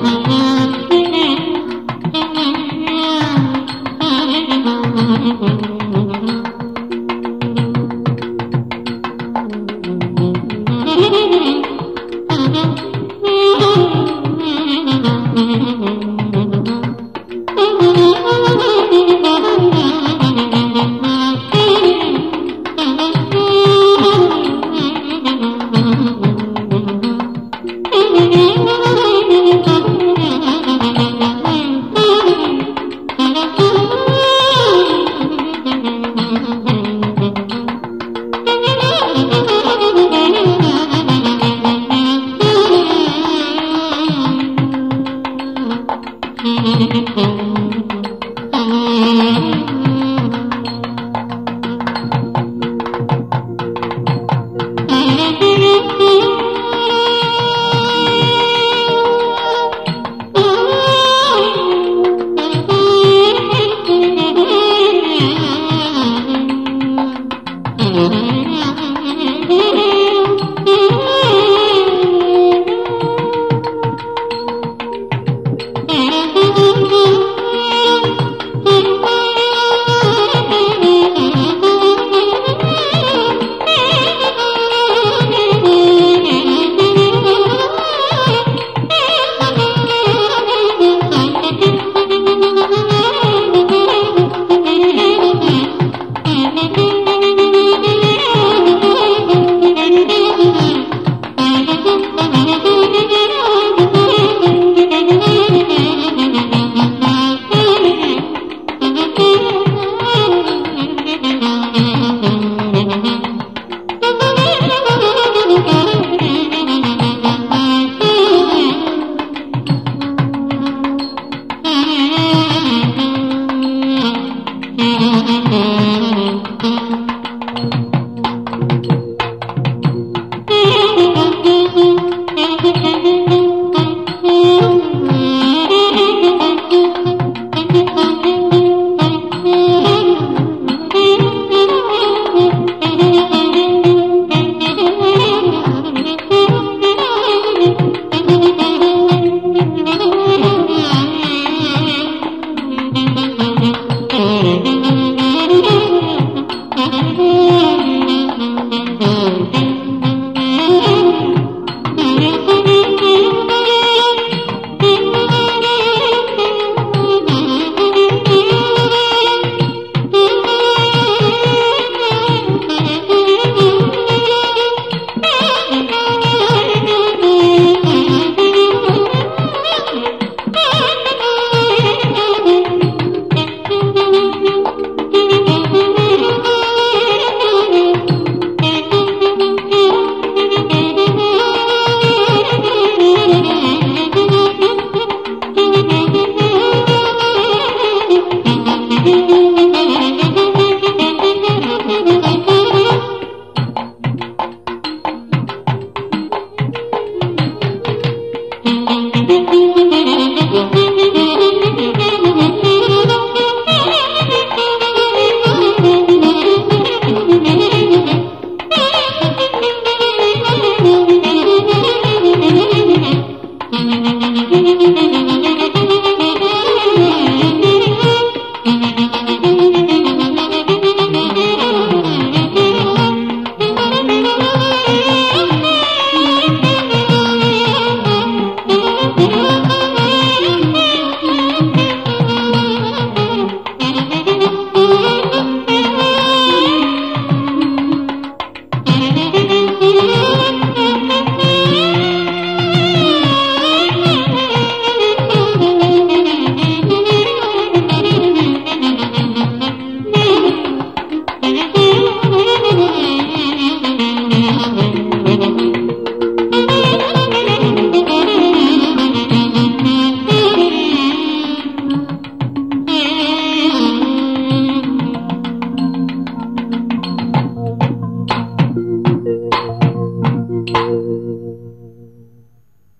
Thank you. Mm-hmm. Musik.